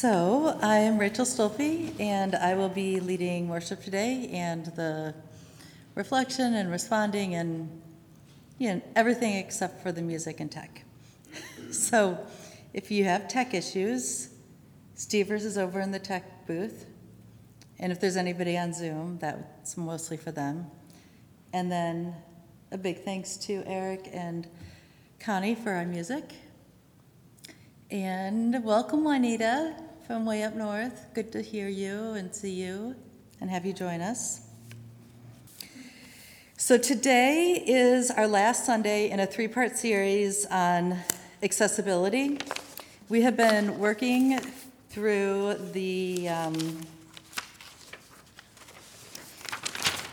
So, I am Rachel Stolpe, and I will be leading worship today and the reflection and responding and you know, everything except for the music and tech. So, if you have tech issues, Stevers is over in the tech booth. And if there's anybody on Zoom, that's mostly for them. And then a big thanks to Eric and Connie for our music. And welcome, Juanita, from way up north. Good to hear you and see you and have you join us. So, today is our last Sunday in a three part series on accessibility. We have been working through the, um,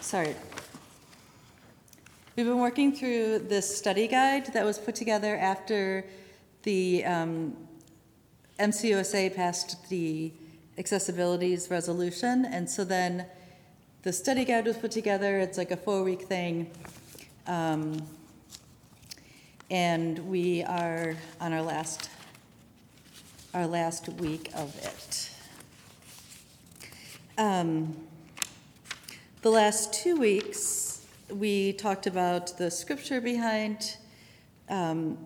sorry, we've been working through this study guide that was put together after the um, MCUSA passed the accessibilities resolution, and so then the study guide was put together. It's like a four week thing. Um, and we are on our last our last week of it. Um, the last two weeks, we talked about the scripture behind um,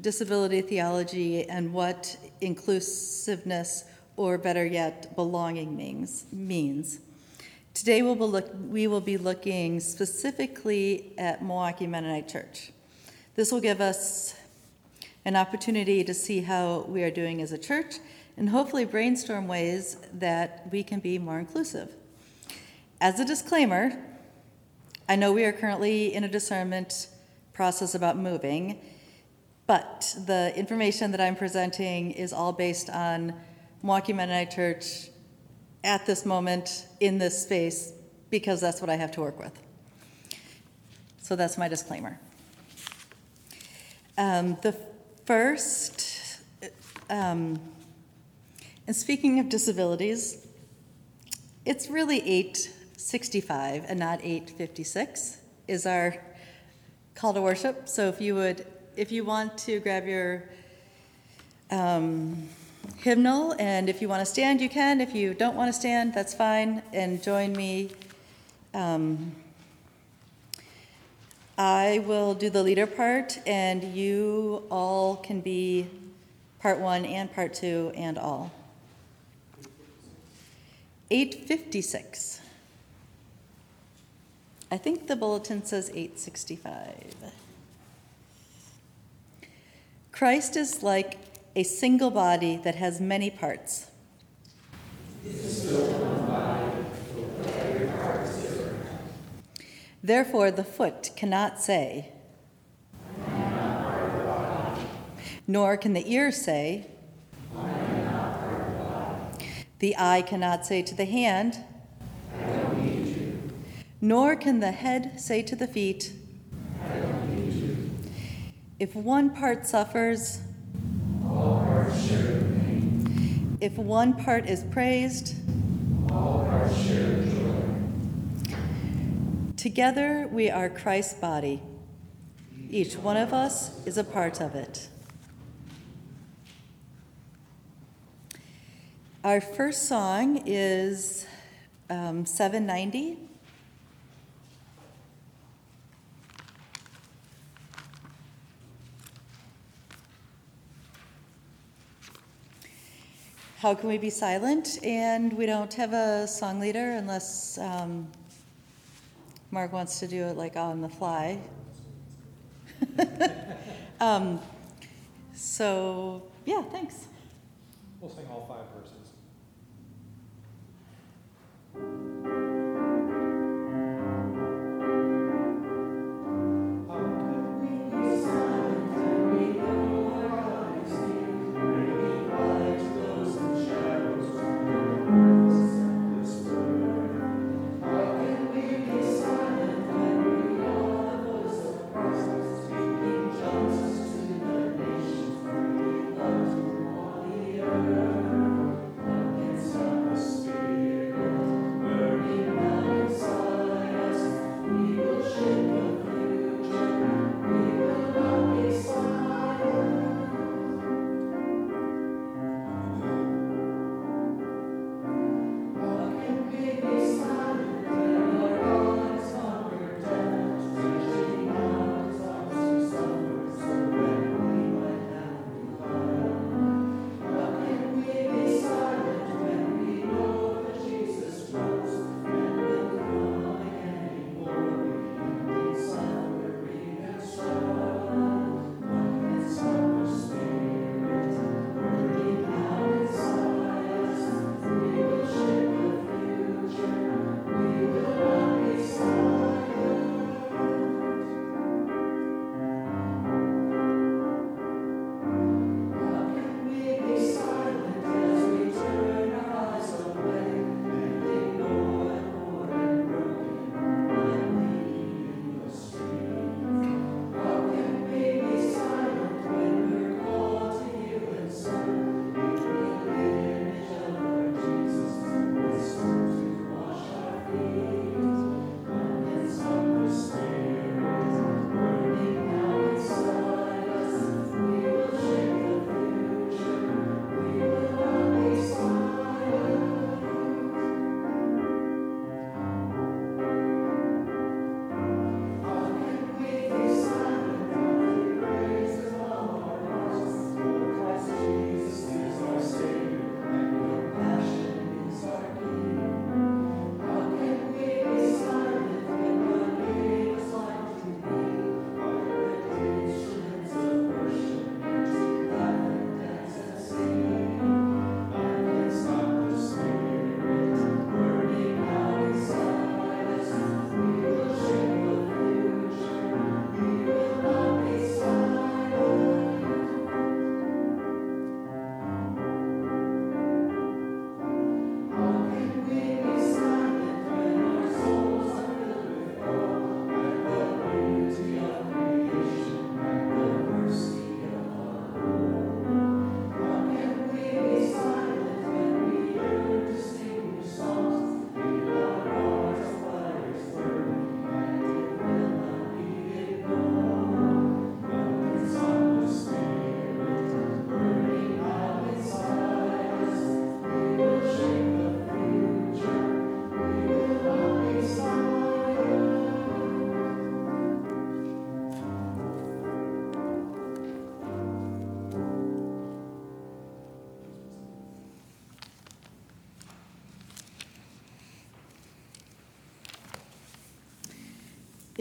disability theology and what inclusiveness, or better yet, belonging means. means. Today we'll look, we will be looking specifically at Milwaukee Mennonite Church. This will give us an opportunity to see how we are doing as a church and hopefully brainstorm ways that we can be more inclusive. As a disclaimer, I know we are currently in a discernment process about moving, but the information that I'm presenting is all based on Milwaukee Mennonite Church at this moment in this space because that's what I have to work with. So that's my disclaimer. Um, the first, um, and speaking of disabilities, it's really 865 and not 856 is our call to worship. So if you would, if you want to grab your um, hymnal, and if you want to stand, you can. If you don't want to stand, that's fine. And join me. Um, I will do the leader part, and you all can be part one and part two and all. 856. I think the bulletin says 865. Christ is like a single body that has many parts. Therefore, the foot cannot say, nor can the ear say, the eye cannot say to the hand, nor can the head say to the feet, if one part suffers, all parts share the pain. If one part is praised, all parts share the joy. Together we are Christ's body. Each one of us is a part of it. Our first song is um, 790. How can we be silent? And we don't have a song leader unless um, Mark wants to do it like on the fly. um, so, yeah, thanks. We'll sing all five verses.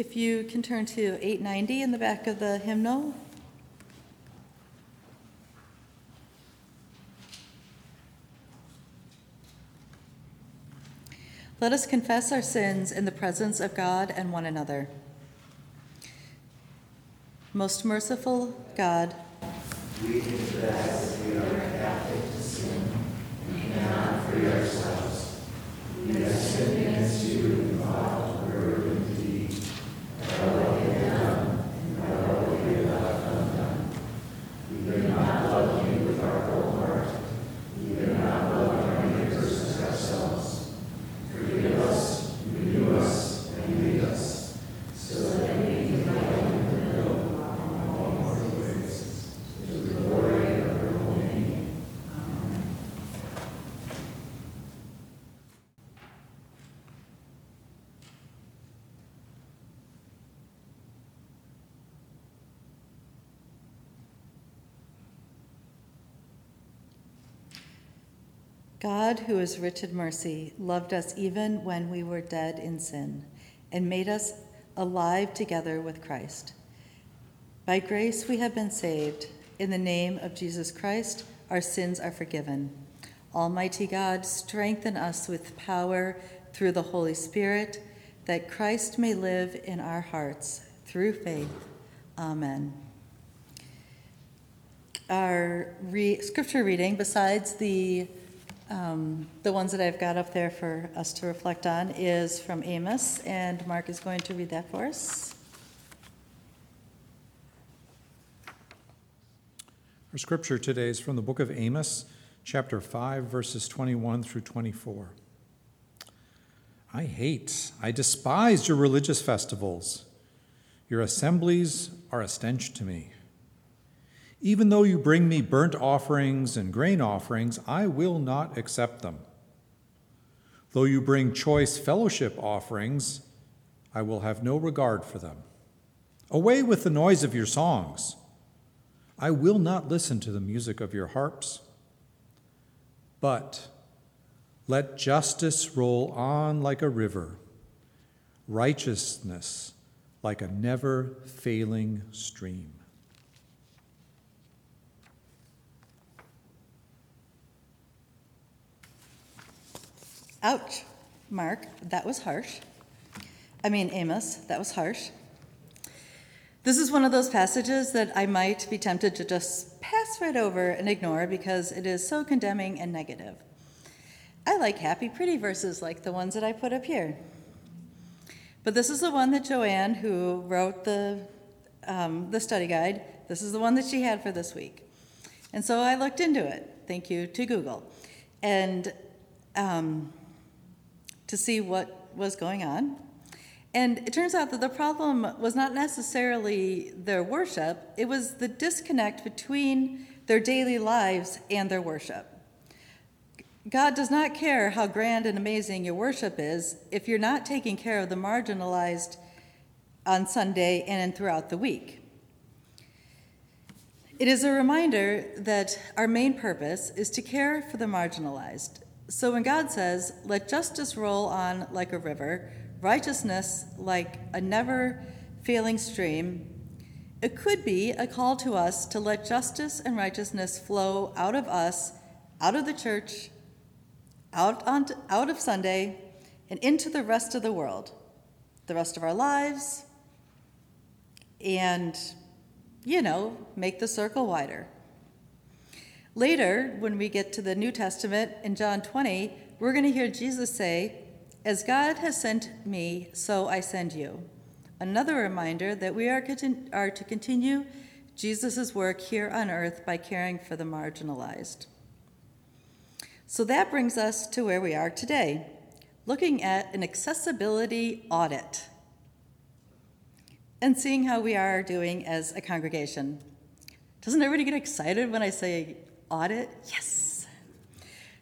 If you can turn to 890 in the back of the hymnal. Let us confess our sins in the presence of God and one another. Most merciful God, we confess we are captive to sin cannot free ourselves. We against you in thought, word, and deed, by what we have done and by what we have left undone. We did not love you with our whole heart. We did not love our neighbors as ourselves. Forgive us, renew us, and lead us, so that we can know and know all your ways, to the glory of your holy name. Amen. God, who is rich in mercy, loved us even when we were dead in sin, and made us alive together with Christ. By grace we have been saved. In the name of Jesus Christ, our sins are forgiven. Almighty God, strengthen us with power through the Holy Spirit, that Christ may live in our hearts through faith. Amen. Our re- scripture reading, besides the um, the ones that I've got up there for us to reflect on is from Amos, and Mark is going to read that for us. Our scripture today is from the book of Amos, chapter 5, verses 21 through 24. I hate, I despise your religious festivals. Your assemblies are a stench to me. Even though you bring me burnt offerings and grain offerings, I will not accept them. Though you bring choice fellowship offerings, I will have no regard for them. Away with the noise of your songs. I will not listen to the music of your harps. But let justice roll on like a river, righteousness like a never failing stream. Ouch, Mark, that was harsh. I mean, Amos, that was harsh. This is one of those passages that I might be tempted to just pass right over and ignore because it is so condemning and negative. I like happy, pretty verses like the ones that I put up here. But this is the one that Joanne, who wrote the, um, the study guide, this is the one that she had for this week. And so I looked into it. Thank you to Google. And um, to see what was going on. And it turns out that the problem was not necessarily their worship, it was the disconnect between their daily lives and their worship. God does not care how grand and amazing your worship is if you're not taking care of the marginalized on Sunday and throughout the week. It is a reminder that our main purpose is to care for the marginalized. So when God says, let justice roll on like a river, righteousness like a never failing stream, it could be a call to us to let justice and righteousness flow out of us, out of the church, out, on, out of Sunday, and into the rest of the world, the rest of our lives, and, you know, make the circle wider. Later, when we get to the New Testament in John 20, we're going to hear Jesus say, As God has sent me, so I send you. Another reminder that we are, are to continue Jesus' work here on earth by caring for the marginalized. So that brings us to where we are today, looking at an accessibility audit and seeing how we are doing as a congregation. Doesn't everybody get excited when I say audit? Yes.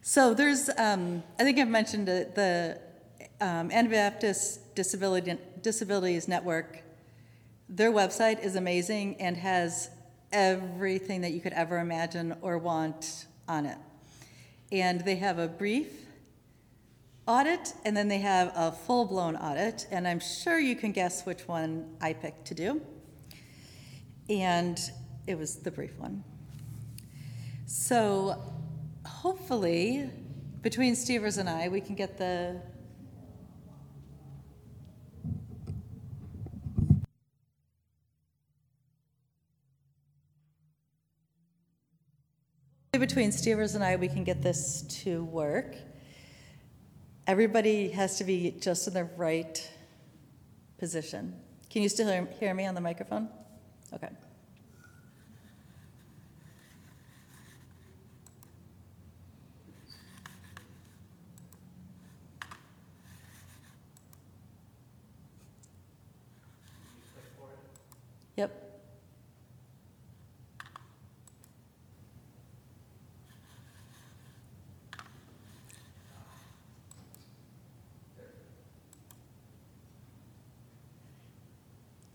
So there's, um, I think I've mentioned it, the um, Anabaptist Disability, Disabilities Network. Their website is amazing and has everything that you could ever imagine or want on it. And they have a brief audit, and then they have a full-blown audit, and I'm sure you can guess which one I picked to do. And it was the brief one. So hopefully, between Stevers and I, we can get the between Stevers and I, we can get this to work. Everybody has to be just in the right position. Can you still hear, hear me on the microphone? Okay.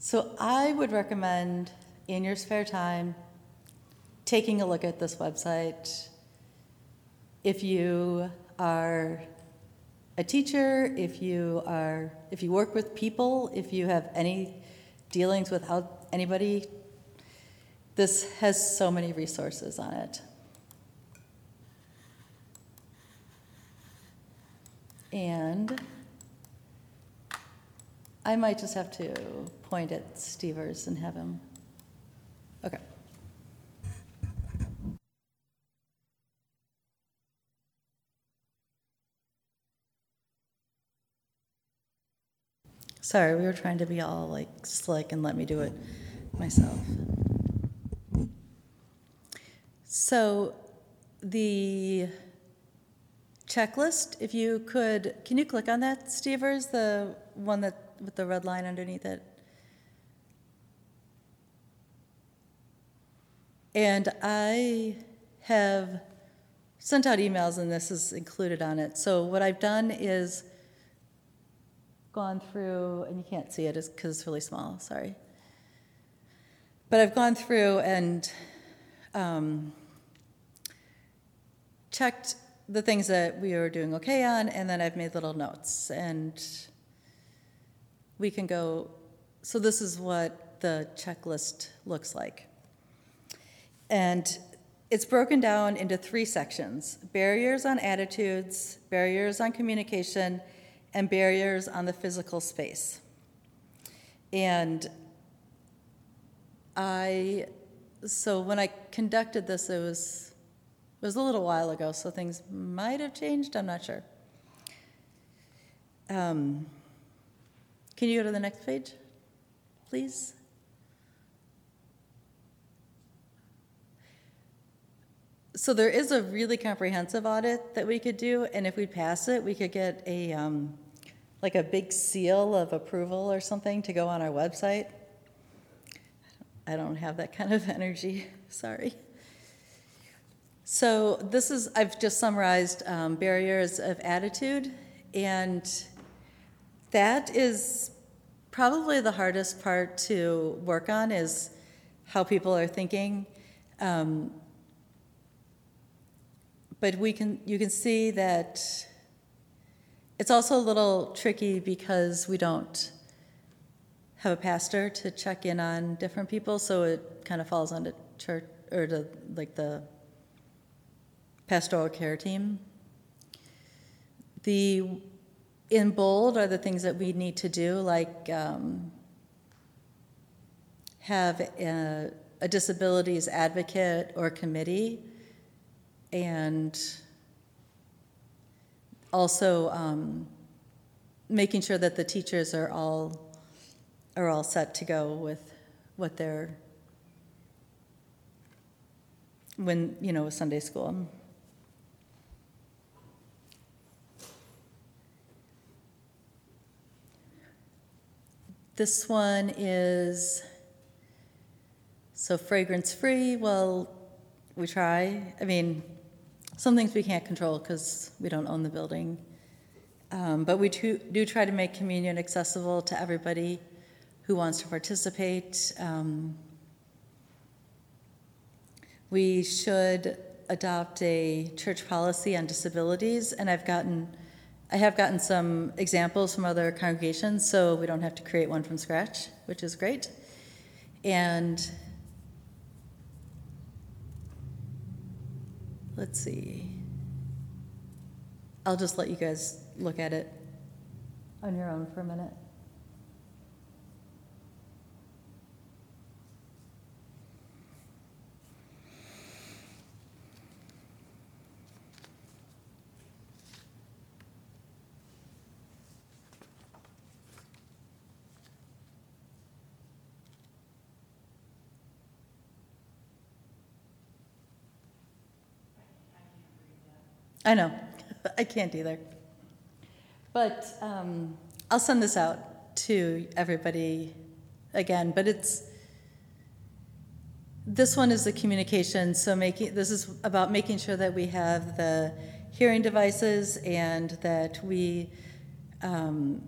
So I would recommend, in your spare time, taking a look at this website. If you are a teacher, if you are, if you work with people, if you have any dealings without anybody, this has so many resources on it. And I might just have to point at Stevers and have him. Okay. Sorry, we were trying to be all like slick and let me do it myself. So the checklist, if you could, can you click on that, Stevers, the one that, with the red line underneath it? And I have sent out emails and this is included on it. So what I've done is gone through, and you can't see it because it's really small, sorry. But I've gone through and um, checked the things that we were doing okay on, and then I've made little notes. And we can go, so this is what the checklist looks like. And it's broken down into three sections barriers on attitudes, barriers on communication, and barriers on the physical space. And I, so when I conducted this, it was, it was a little while ago, so things might have changed, I'm not sure. Um, can you go to the next page, please? So there is a really comprehensive audit that we could do, and if we pass it, we could get a, um, like a big seal of approval or something to go on our website. I don't have that kind of energy, sorry. So this is, I've just summarized um, barriers of attitude, and that is probably the hardest part to work on is how people are thinking. Um, but we can, you can see that it's also a little tricky because we don't have a pastor to check in on different people, so it kind of falls onto church or to like the pastoral care team. The in bold are the things that we need to do, like um, have a, a disabilities advocate or committee and also um, making sure that the teachers are all are all set to go with what they're when you know with Sunday school. This one is so fragrance free. Well, we try. I mean, some things we can't control because we don't own the building. Um, but we do, do try to make communion accessible to everybody who wants to participate. Um, we should adopt a church policy on disabilities, and I've gotten I have gotten some examples from other congregations, so we don't have to create one from scratch, which is great. And let's see. I'll just let you guys look at it on your own for a minute. I know, I can't either. But um, I'll send this out to everybody again, but it's, this one is the communication, so making, this is about making sure that we have the hearing devices and that we, um,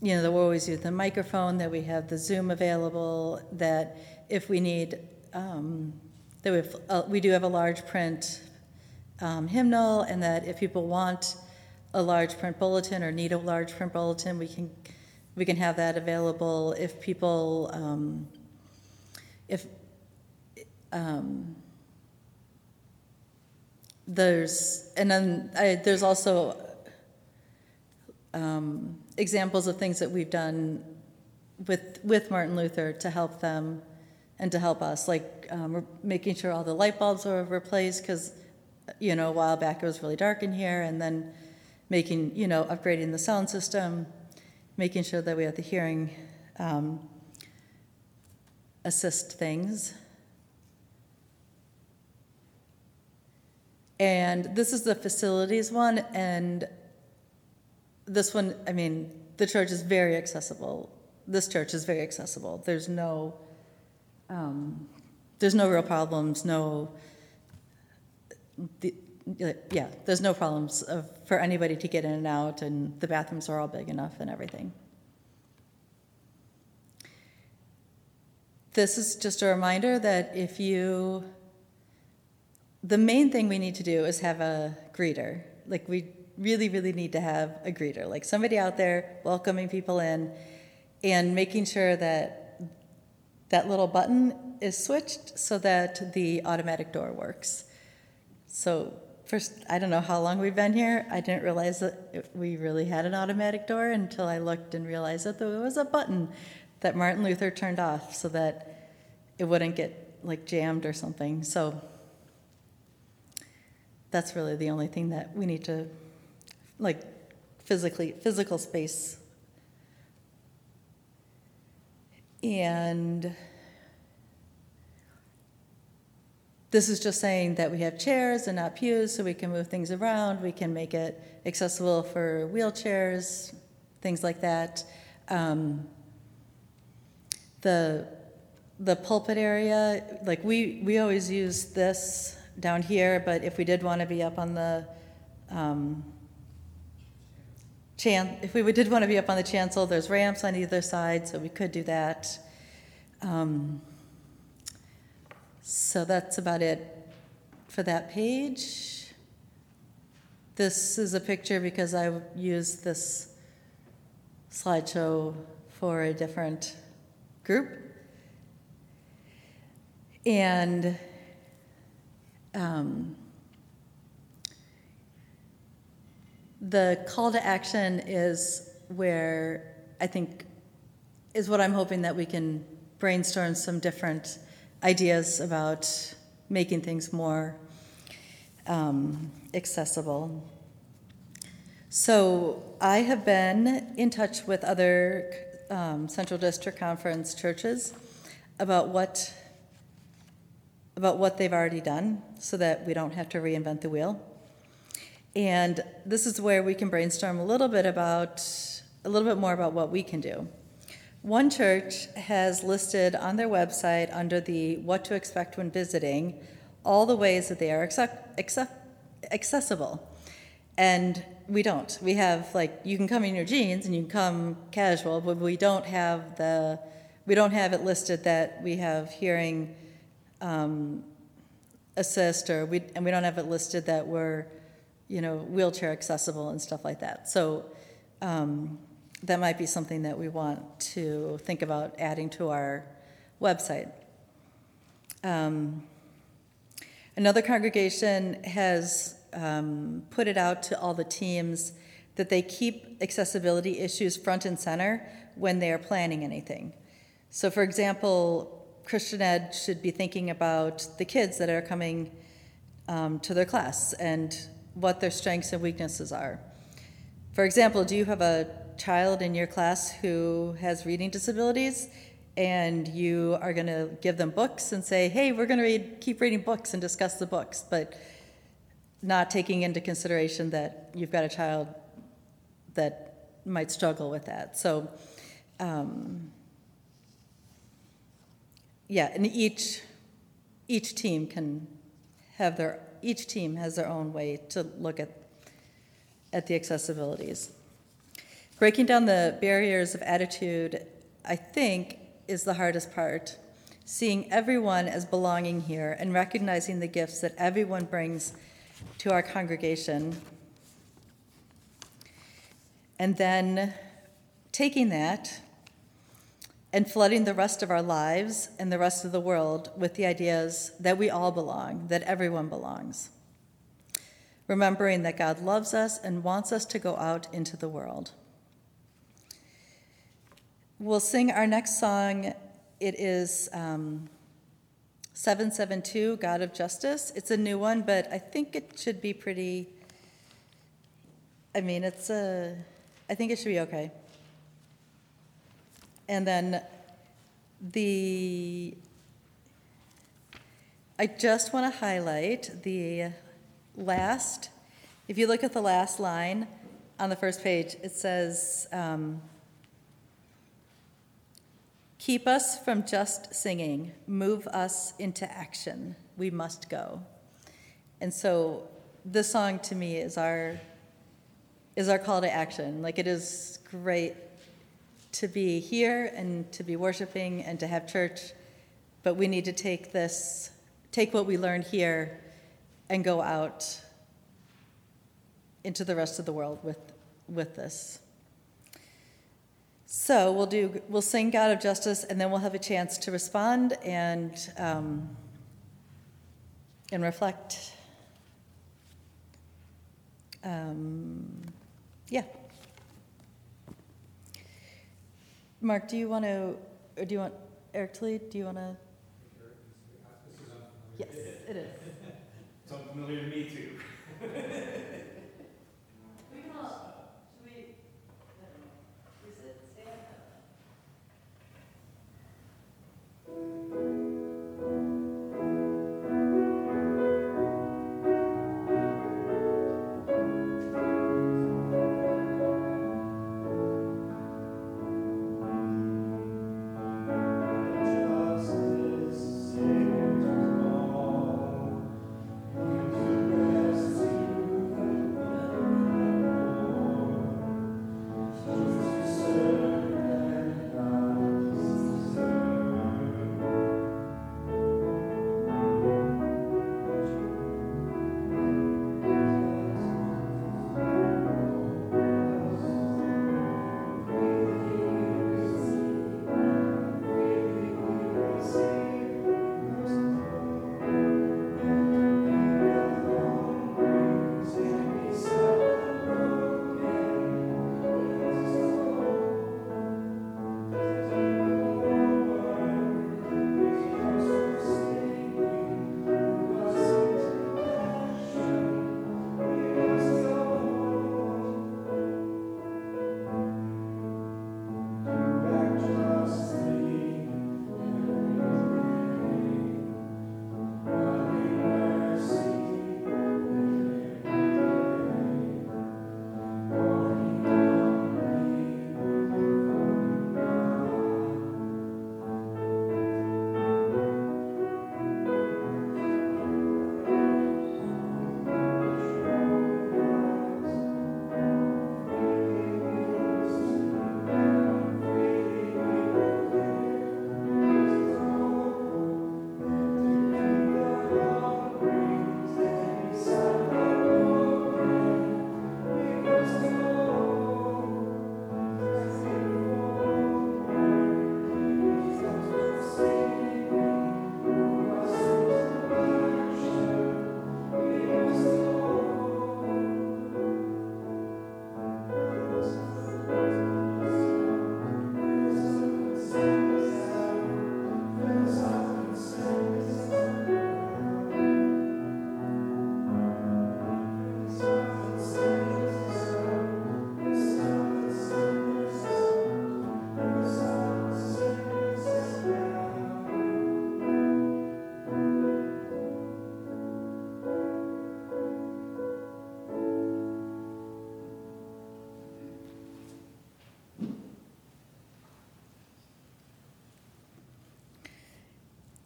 you know, that we're always using the microphone, that we have the Zoom available, that if we need, um, that we, uh, we do have a large print um, hymnal, and that if people want a large print bulletin or need a large print bulletin, we can, we can have that available. If people, um, if, um, there's, and then I, there's also um, examples of things that we've done with, with Martin Luther to help them and to help us, like um, making sure all the light bulbs are replaced, because, you know, a while back it was really dark in here, and then making, you know, upgrading the sound system, making sure that we have the hearing um, assist things. And this is the facilities one, and this one, I mean, the church is very accessible. This church is very accessible. There's no, um, there's no real problems, no, the, yeah, there's no problems of, for anybody to get in and out, and the bathrooms are all big enough and everything. This is just a reminder that if you, the main thing we need to do is have a greeter. Like, we really, really need to have a greeter, like somebody out there welcoming people in and making sure that that little button is switched so that the automatic door works. So, first, I don't know how long we've been here. I didn't realize that we really had an automatic door until I looked and realized that there was a button that Martin Luther turned off so that it wouldn't get like jammed or something. So, that's really the only thing that we need to, like, physically, physical space. And this is just saying that we have chairs and not pews, so we can move things around. We can make it accessible for wheelchairs, things like that. Um, the the pulpit area, like we we always use this down here, but if we did want to be up on the um, chan, if we did want to be up on the chancel, there's ramps on either side, so we could do that. Um, so that's about it for that page. This is a picture because I used this slideshow for a different group. And um, the call to action is where I think is what I'm hoping that we can brainstorm some different ideas about making things more um, accessible. So I have been in touch with other um, Central District Conference churches about what about what they've already done, so that we don't have to reinvent the wheel. And this is where we can brainstorm a little bit about a little bit more about what we can do. One church has listed on their website under the what to expect when visiting all the ways that they are accept, accept, accessible. And we don't. We have like you can come in your jeans and you can come casual, but we don't have the we don't have it listed that we have hearing um, assist or we and we don't have it listed that we're you know, wheelchair accessible and stuff like that. So um, that might be something that we want to think about adding to our website. Um, Another congregation has um, put it out to all the teams that they keep accessibility issues front and center when they are planning anything. So, for example, Christian Ed should be thinking about the kids that are coming um, to their class and what their strengths and weaknesses are. For example, do you have a child in your class who has reading disabilities and you are going to give them books and say, "Hey, we're going to read keep reading books and discuss the books," but not taking into consideration that you've got a child that might struggle with that. So, um, yeah, and each each team can have their each team has their own way to look at at the accessibilities. Breaking down the barriers of attitude, I think, is the hardest part. Seeing everyone as belonging here and recognizing the gifts that everyone brings to our congregation. And then taking that and flooding the rest of our lives and the rest of the world with the ideas that we all belong, that everyone belongs. Remembering that God loves us and wants us to go out into the world. We'll sing our next song. It is um, 772, God of Justice. It's a new one, but I think it should be pretty. I mean, it's a. I think it should be okay. And then the. I just want to highlight the last. If you look at the last line on the first page, it says. Um, Keep us from just singing, move us into action. We must go. And so this song to me is our is our call to action. Like it is great to be here and to be worshiping and to have church, but we need to take this take what we learned here and go out into the rest of the world with with this. So we'll do, we'll sing God of Justice, and then we'll have a chance to respond and, um, and reflect. Um, yeah. Mark, do you want to, or do you want Eric to lead? Do you want to? Yes, it is. It's unfamiliar to me too. Justice,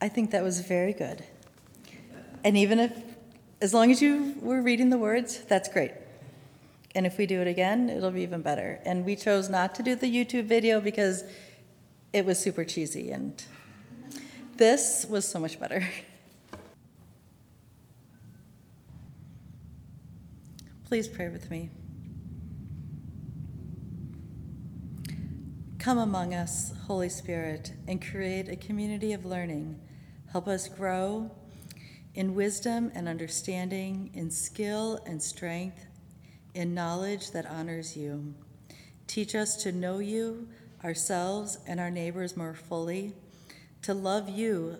I think that was very good. And even if, as long as you were reading the words, that's great. And if we do it again, it'll be even better. And we chose not to do the YouTube video because it was super cheesy, and this was so much better. Please pray with me. Come among us, Holy Spirit, and create a community of learning. Help us grow in wisdom and understanding, in skill and strength, in knowledge that honors you. Teach us to know you, ourselves, and our neighbors more fully, to love you,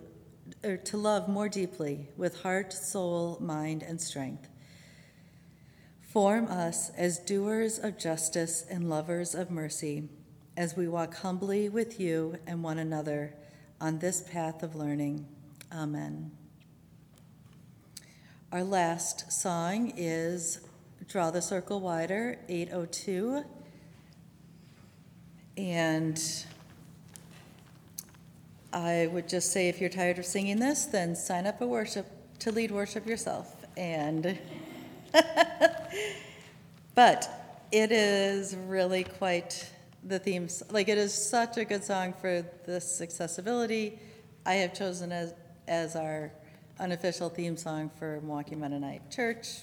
or to love more deeply with heart, soul, mind, and strength. Form us as doers of justice and lovers of mercy as we walk humbly with you and one another on this path of learning. Amen. Our last song is Draw the Circle Wider, 802. And I would just say if you're tired of singing this, then sign up for worship to lead worship yourself. And but it is really quite the theme. Like it is such a good song for this accessibility. I have chosen as as our unofficial theme song for Milwaukee Mennonite Church.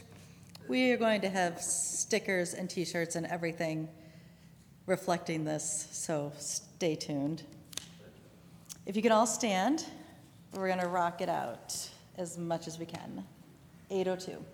We are going to have stickers and T-shirts and everything reflecting this. So stay tuned. If you can all stand, we're going to rock it out as much as we can. 802.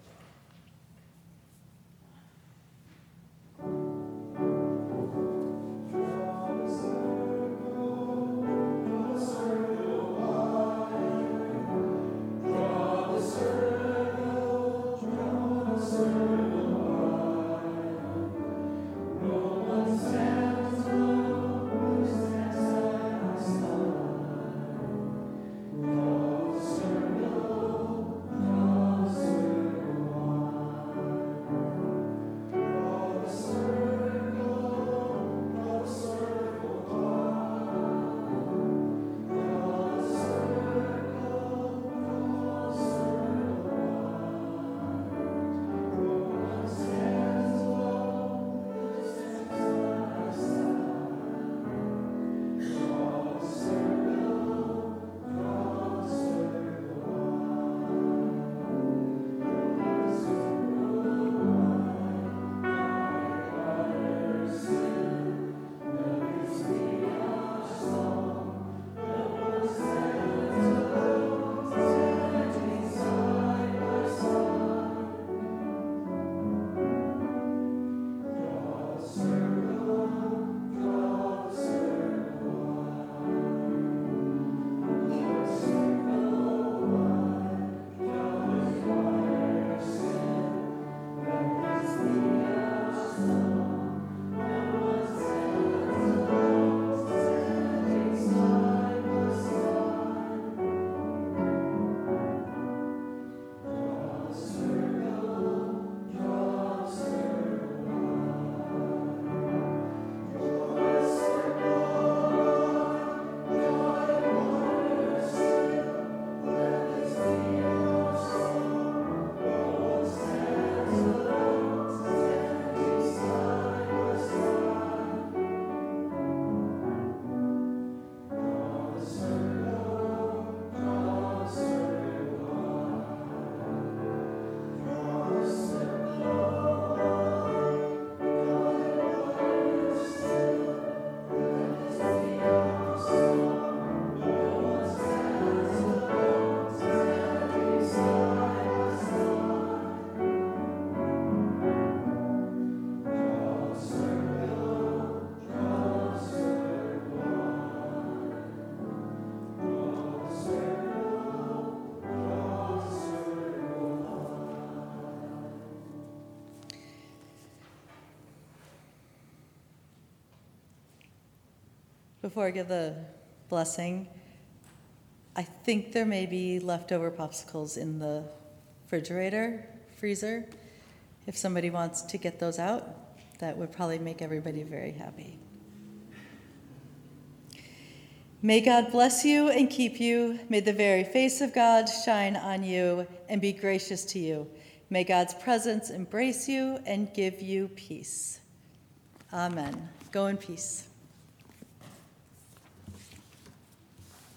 Before I give the blessing, I think there may be leftover popsicles in the refrigerator, freezer. If somebody wants to get those out, that would probably make everybody very happy. May God bless you and keep you. May the very face of God shine on you and be gracious to you. May God's presence embrace you and give you peace. Amen. Go in peace.